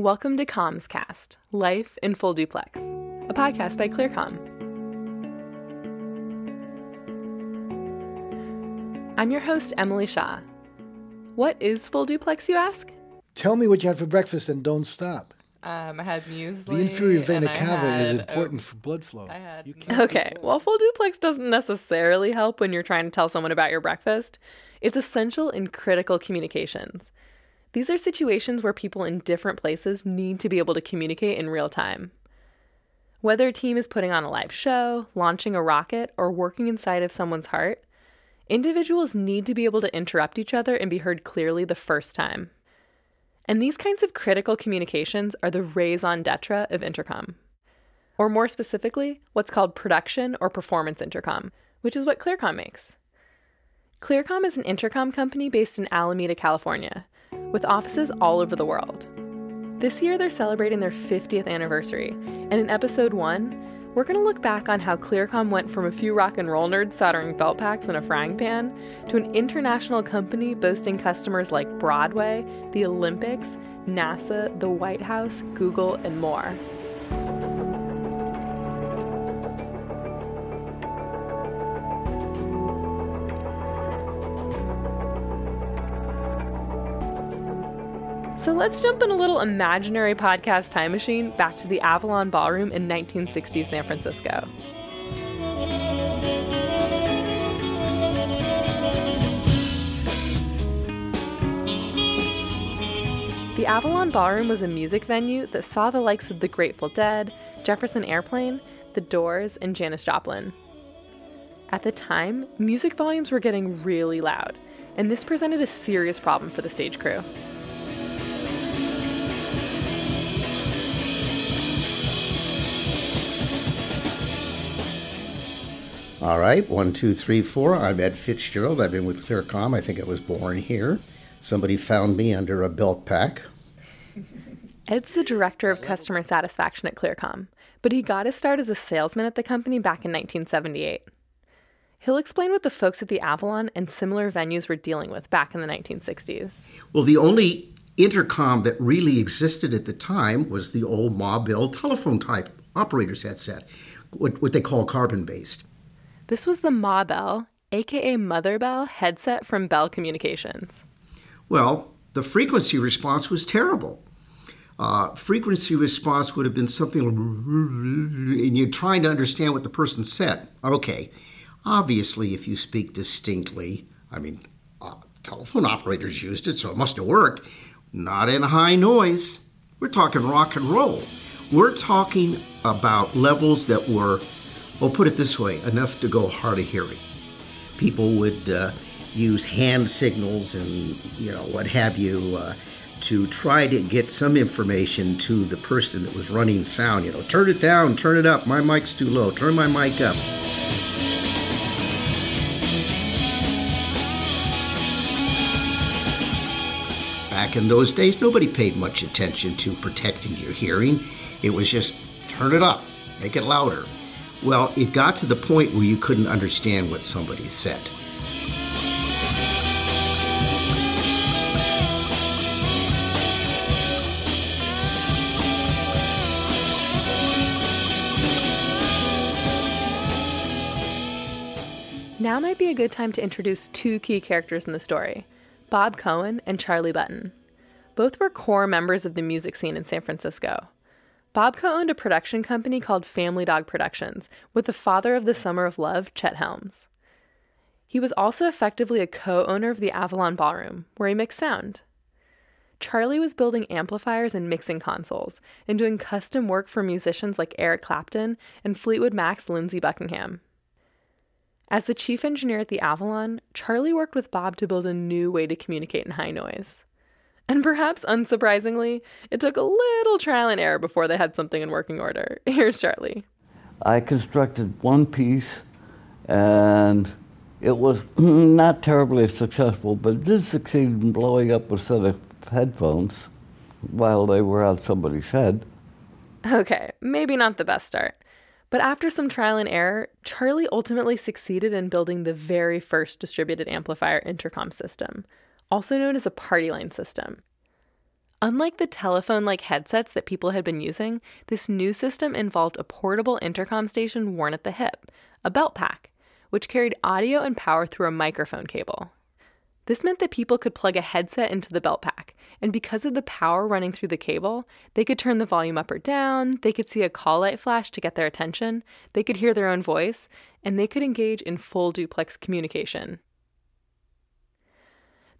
Welcome to Commscast, Life in Full Duplex, a podcast by Clearcom. I'm your host, Emily Shaw. What is Full Duplex, you ask? Tell me what you had for breakfast and don't stop. Um, I had muesli. The inferior vena cava is important for blood flow. I had okay, well, full duplex doesn't necessarily help when you're trying to tell someone about your breakfast. It's essential in critical communications. These are situations where people in different places need to be able to communicate in real time. Whether a team is putting on a live show, launching a rocket, or working inside of someone's heart, individuals need to be able to interrupt each other and be heard clearly the first time. And these kinds of critical communications are the raison d'etre of intercom. Or more specifically, what's called production or performance intercom, which is what Clearcom makes. Clearcom is an intercom company based in Alameda, California, with offices all over the world. This year, they're celebrating their 50th anniversary, and in episode 1, we're going to look back on how Clearcom went from a few rock and roll nerds soldering belt packs in a frying pan to an international company boasting customers like Broadway, the Olympics, NASA, the White House, Google, and more. So let's jump in a little imaginary podcast time machine back to the Avalon Ballroom in 1960 San Francisco. The Avalon Ballroom was a music venue that saw the likes of the Grateful Dead, Jefferson Airplane, The Doors, and Janis Joplin. At the time, music volumes were getting really loud, and this presented a serious problem for the stage crew. All right, one, two, three, four. I'm Ed Fitzgerald. I've been with Clearcom. I think I was born here. Somebody found me under a belt pack. Ed's the director of customer satisfaction at Clearcom, but he got his start as a salesman at the company back in 1978. He'll explain what the folks at the Avalon and similar venues were dealing with back in the 1960s. Well, the only intercom that really existed at the time was the old Ma Bell telephone type operator's headset, what, what they call carbon based. This was the Ma Bell, aka Mother Bell, headset from Bell Communications. Well, the frequency response was terrible. Uh, frequency response would have been something, and you're trying to understand what the person said. Okay, obviously, if you speak distinctly, I mean, uh, telephone operators used it, so it must have worked. Not in high noise. We're talking rock and roll. We're talking about levels that were well, put it this way enough to go hard of hearing. People would uh, use hand signals and, you know, what have you. Uh, to try to get some information to the person that was running sound. You know, turn it down, turn it up, my mic's too low, turn my mic up. Back in those days, nobody paid much attention to protecting your hearing. It was just turn it up, make it louder. Well, it got to the point where you couldn't understand what somebody said. Now might be a good time to introduce two key characters in the story Bob Cohen and Charlie Butten. Both were core members of the music scene in San Francisco. Bob co owned a production company called Family Dog Productions with the father of the Summer of Love, Chet Helms. He was also effectively a co owner of the Avalon Ballroom, where he mixed sound. Charlie was building amplifiers and mixing consoles and doing custom work for musicians like Eric Clapton and Fleetwood Mac's Lindsey Buckingham. As the chief engineer at the Avalon, Charlie worked with Bob to build a new way to communicate in high noise. And perhaps unsurprisingly, it took a little trial and error before they had something in working order. Here's Charlie. I constructed one piece and it was not terribly successful, but it did succeed in blowing up a set of headphones while they were on somebody's head. Okay, maybe not the best start. But after some trial and error, Charlie ultimately succeeded in building the very first distributed amplifier intercom system, also known as a party line system. Unlike the telephone like headsets that people had been using, this new system involved a portable intercom station worn at the hip, a belt pack, which carried audio and power through a microphone cable. This meant that people could plug a headset into the belt pack, and because of the power running through the cable, they could turn the volume up or down, they could see a call light flash to get their attention, they could hear their own voice, and they could engage in full duplex communication.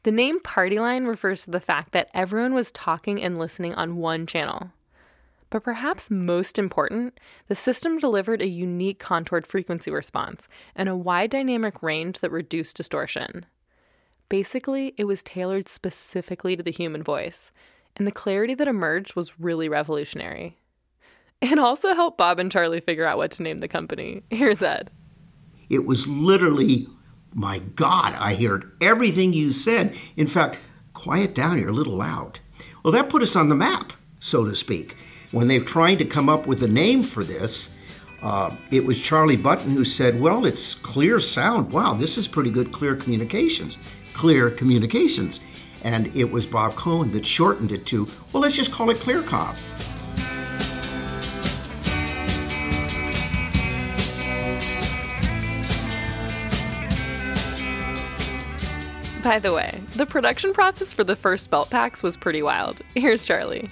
The name Party Line refers to the fact that everyone was talking and listening on one channel. But perhaps most important, the system delivered a unique contoured frequency response and a wide dynamic range that reduced distortion. Basically, it was tailored specifically to the human voice, and the clarity that emerged was really revolutionary. It also helped Bob and Charlie figure out what to name the company. Here's Ed. It was literally, my God, I heard everything you said. In fact, quiet down, you're a little loud. Well, that put us on the map, so to speak. When they were trying to come up with a name for this, uh, it was Charlie Butten who said, Well, it's clear sound. Wow, this is pretty good clear communications clear communications. And it was Bob Cohen that shortened it to, well, let's just call it ClearCom. By the way, the production process for the first belt packs was pretty wild. Here's Charlie.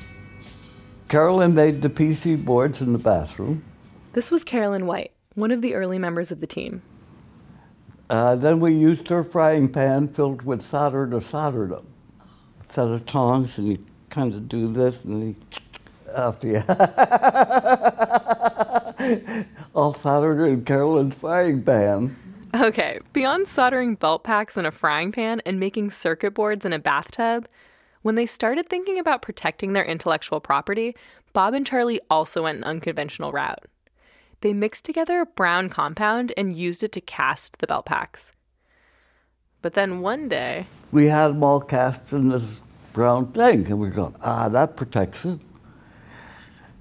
Carolyn made the PC boards in the bathroom. This was Carolyn White, one of the early members of the team. Uh, then we used her frying pan filled with solder to solder them. Set of tongs, and you kind of do this, and you after you all soldered in Carolyn's frying pan. Okay, beyond soldering belt packs in a frying pan and making circuit boards in a bathtub, when they started thinking about protecting their intellectual property, Bob and Charlie also went an unconventional route they mixed together a brown compound and used it to cast the belt packs. But then one day. We had them all cast in this brown thing, and we go, ah, that protects it.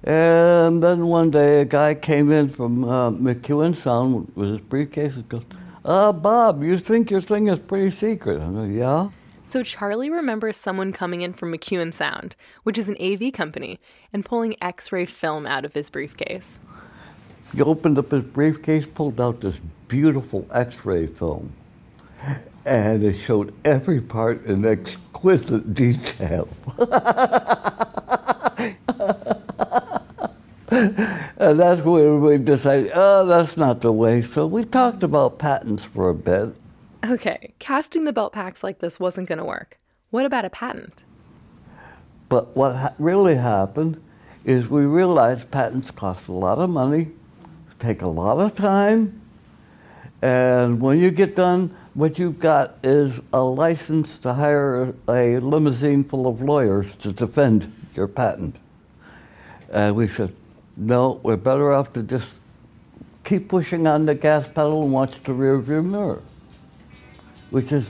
And then one day a guy came in from uh, McCune Sound with his briefcase and goes, Ah, Bob, you think your thing is pretty secret? I go, yeah. So Charlie remembers someone coming in from McCune Sound, which is an AV company, and pulling X ray film out of his briefcase. He opened up his briefcase, pulled out this beautiful x ray film, and it showed every part in exquisite detail. and that's when we decided, oh, that's not the way. So we talked about patents for a bit. Okay, casting the belt packs like this wasn't going to work. What about a patent? But what ha- really happened is we realized patents cost a lot of money take a lot of time, and when you get done, what you've got is a license to hire a limousine full of lawyers to defend your patent. And we said, no, we're better off to just keep pushing on the gas pedal and watch the rearview mirror, which is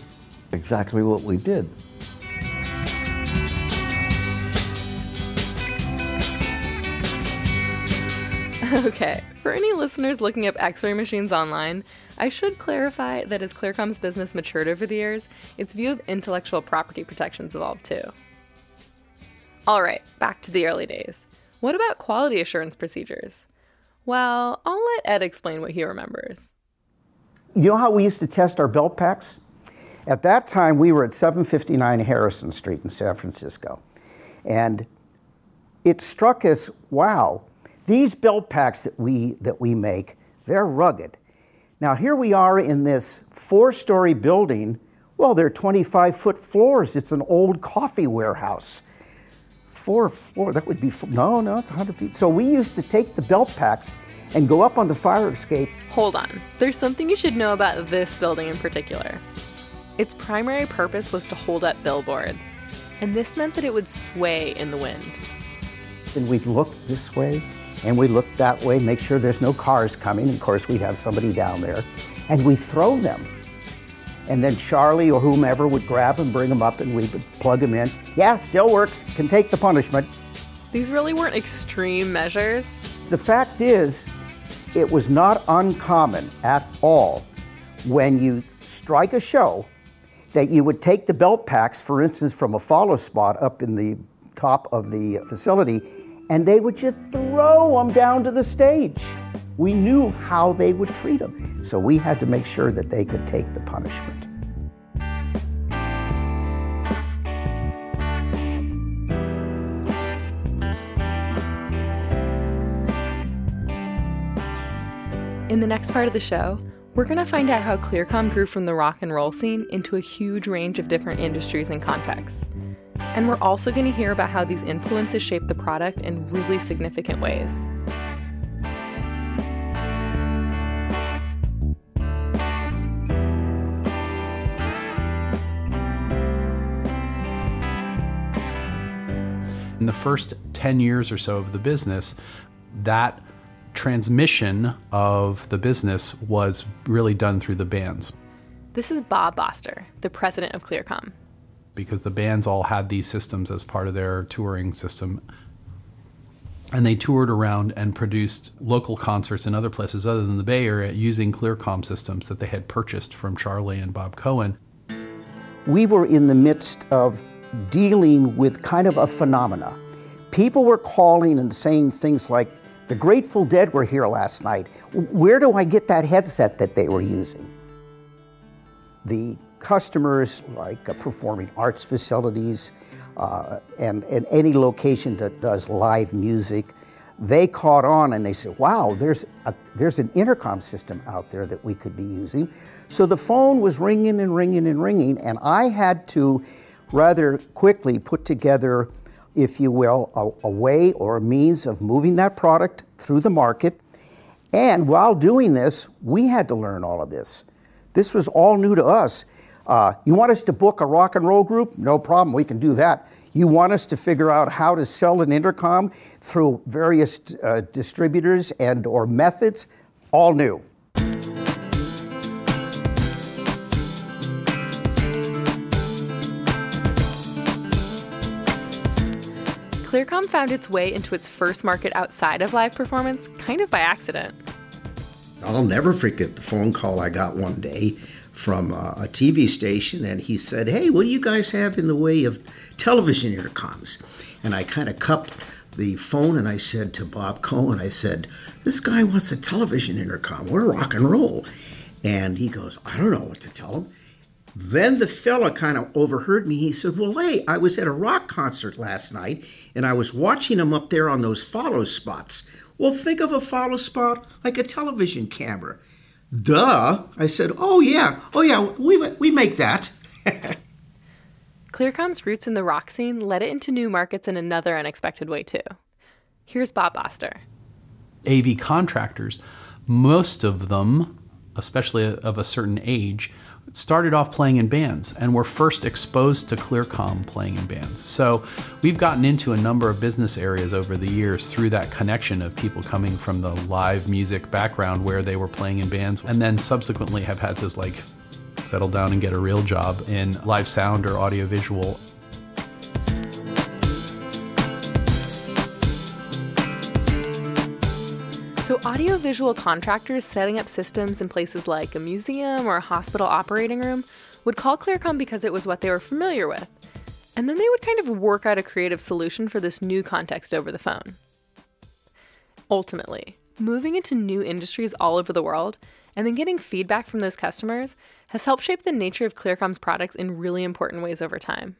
exactly what we did. Okay, for any listeners looking up x ray machines online, I should clarify that as ClearCom's business matured over the years, its view of intellectual property protections evolved too. Alright, back to the early days. What about quality assurance procedures? Well, I'll let Ed explain what he remembers. You know how we used to test our belt packs? At that time, we were at 759 Harrison Street in San Francisco. And it struck us wow, these belt packs that we, that we make, they're rugged. Now, here we are in this four story building. Well, they're 25 foot floors. It's an old coffee warehouse. Four floor, that would be, no, no, it's 100 feet. So we used to take the belt packs and go up on the fire escape. Hold on. There's something you should know about this building in particular. Its primary purpose was to hold up billboards, and this meant that it would sway in the wind. And we'd look this way and we look that way, make sure there's no cars coming. Of course, we'd have somebody down there, and we throw them. And then Charlie or whomever would grab them, bring them up, and we would plug them in. Yeah, still works, can take the punishment. These really weren't extreme measures. The fact is, it was not uncommon at all when you strike a show that you would take the belt packs, for instance, from a follow spot up in the top of the facility, and they would just throw them down to the stage. We knew how they would treat them, so we had to make sure that they could take the punishment. In the next part of the show, we're going to find out how Clearcom grew from the rock and roll scene into a huge range of different industries and contexts. And we're also going to hear about how these influences shape the product in really significant ways. First 10 years or so of the business, that transmission of the business was really done through the bands. This is Bob Boster, the president of Clearcom. Because the bands all had these systems as part of their touring system. And they toured around and produced local concerts in other places other than the Bay Area using Clearcom systems that they had purchased from Charlie and Bob Cohen. We were in the midst of dealing with kind of a phenomena. People were calling and saying things like, the Grateful Dead were here last night. Where do I get that headset that they were using? The customers, like uh, performing arts facilities uh, and, and any location that does live music, they caught on and they said, wow, there's, a, there's an intercom system out there that we could be using. So the phone was ringing and ringing and ringing, and I had to rather quickly put together if you will, a, a, way or a means of moving that product through the market. And while doing this, we had to learn all of this. This was all new to us. Uh, you want us to book a rock and roll group? No problem, we can do that. You want us to figure out how to sell an intercom through various uh, distributors and or methods? All new. Clearcom found its way into its first market outside of live performance kind of by accident. I'll never forget the phone call I got one day from uh, a TV station, and he said, Hey, what do you guys have in the way of television intercoms? And I kind of cupped the phone and I said to Bob Cohen, I said, This guy wants a television intercom. We're rock and roll. And he goes, I don't know what to tell him. Then the fella kind of overheard me. He said, Well, hey, I was at a rock concert last night and I was watching them up there on those follow spots. Well, think of a follow spot like a television camera. Duh. I said, Oh, yeah. Oh, yeah, we, we make that. Clearcom's roots in the rock scene led it into new markets in another unexpected way, too. Here's Bob Boster. AV contractors, most of them, especially of a certain age, started off playing in bands and were first exposed to Clearcom playing in bands. So we've gotten into a number of business areas over the years through that connection of people coming from the live music background where they were playing in bands and then subsequently have had to like settle down and get a real job in live sound or audiovisual So, audiovisual contractors setting up systems in places like a museum or a hospital operating room would call Clearcom because it was what they were familiar with. And then they would kind of work out a creative solution for this new context over the phone. Ultimately, moving into new industries all over the world and then getting feedback from those customers has helped shape the nature of Clearcom's products in really important ways over time.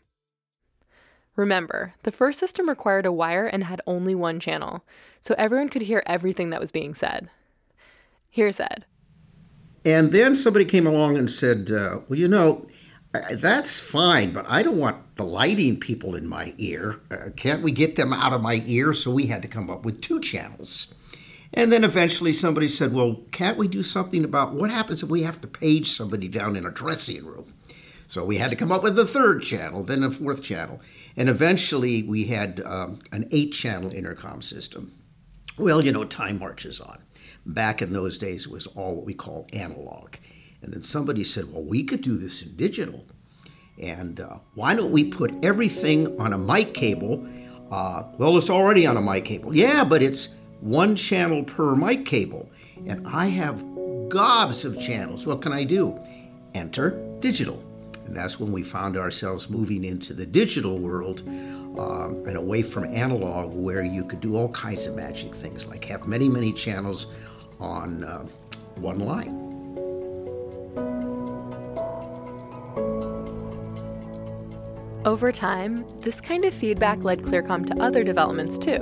Remember, the first system required a wire and had only one channel, so everyone could hear everything that was being said. Here's Ed. And then somebody came along and said, uh, Well, you know, that's fine, but I don't want the lighting people in my ear. Uh, can't we get them out of my ear? So we had to come up with two channels. And then eventually somebody said, Well, can't we do something about what happens if we have to page somebody down in a dressing room? So we had to come up with a third channel, then a fourth channel. And eventually we had um, an eight channel intercom system. Well, you know, time marches on. Back in those days, it was all what we call analog. And then somebody said, well, we could do this in digital. And uh, why don't we put everything on a mic cable? Uh, well, it's already on a mic cable. Yeah, but it's one channel per mic cable. And I have gobs of channels. What can I do? Enter digital. And that's when we found ourselves moving into the digital world um, and away from analog, where you could do all kinds of magic things, like have many, many channels on uh, one line. Over time, this kind of feedback led ClearCom to other developments too,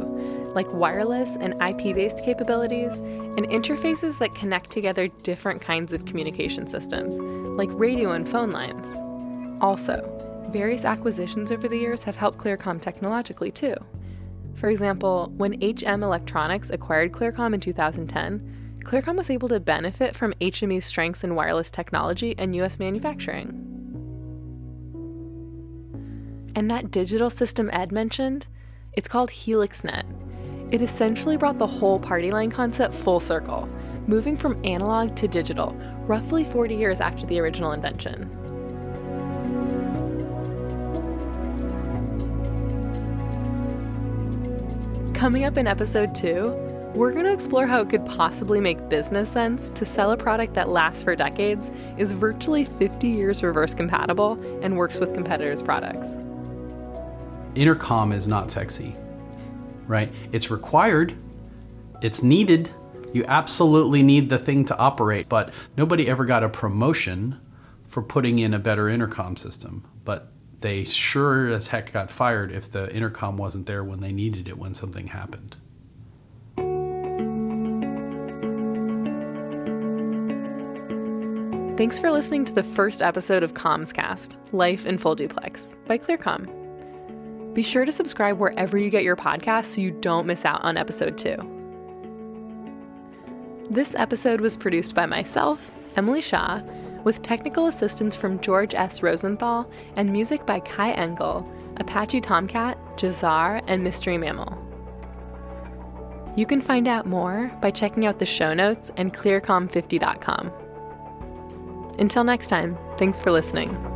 like wireless and IP based capabilities, and interfaces that connect together different kinds of communication systems, like radio and phone lines. Also, various acquisitions over the years have helped ClearCom technologically too. For example, when HM Electronics acquired ClearCom in 2010, ClearCom was able to benefit from HME's strengths in wireless technology and US manufacturing. And that digital system Ed mentioned, it's called HelixNet. It essentially brought the whole party line concept full circle, moving from analog to digital, roughly 40 years after the original invention. Coming up in episode 2, we're going to explore how it could possibly make business sense to sell a product that lasts for decades, is virtually 50 years reverse compatible, and works with competitors' products intercom is not sexy, right? It's required, it's needed. You absolutely need the thing to operate, but nobody ever got a promotion for putting in a better intercom system. But they sure as heck got fired if the intercom wasn't there when they needed it when something happened. Thanks for listening to the first episode of Commscast Life in Full Duplex by Clearcom. Be sure to subscribe wherever you get your podcasts so you don't miss out on episode two. This episode was produced by myself, Emily Shaw, with technical assistance from George S. Rosenthal and music by Kai Engel, Apache Tomcat, Jazar, and Mystery Mammal. You can find out more by checking out the show notes and clearcom50.com. Until next time, thanks for listening.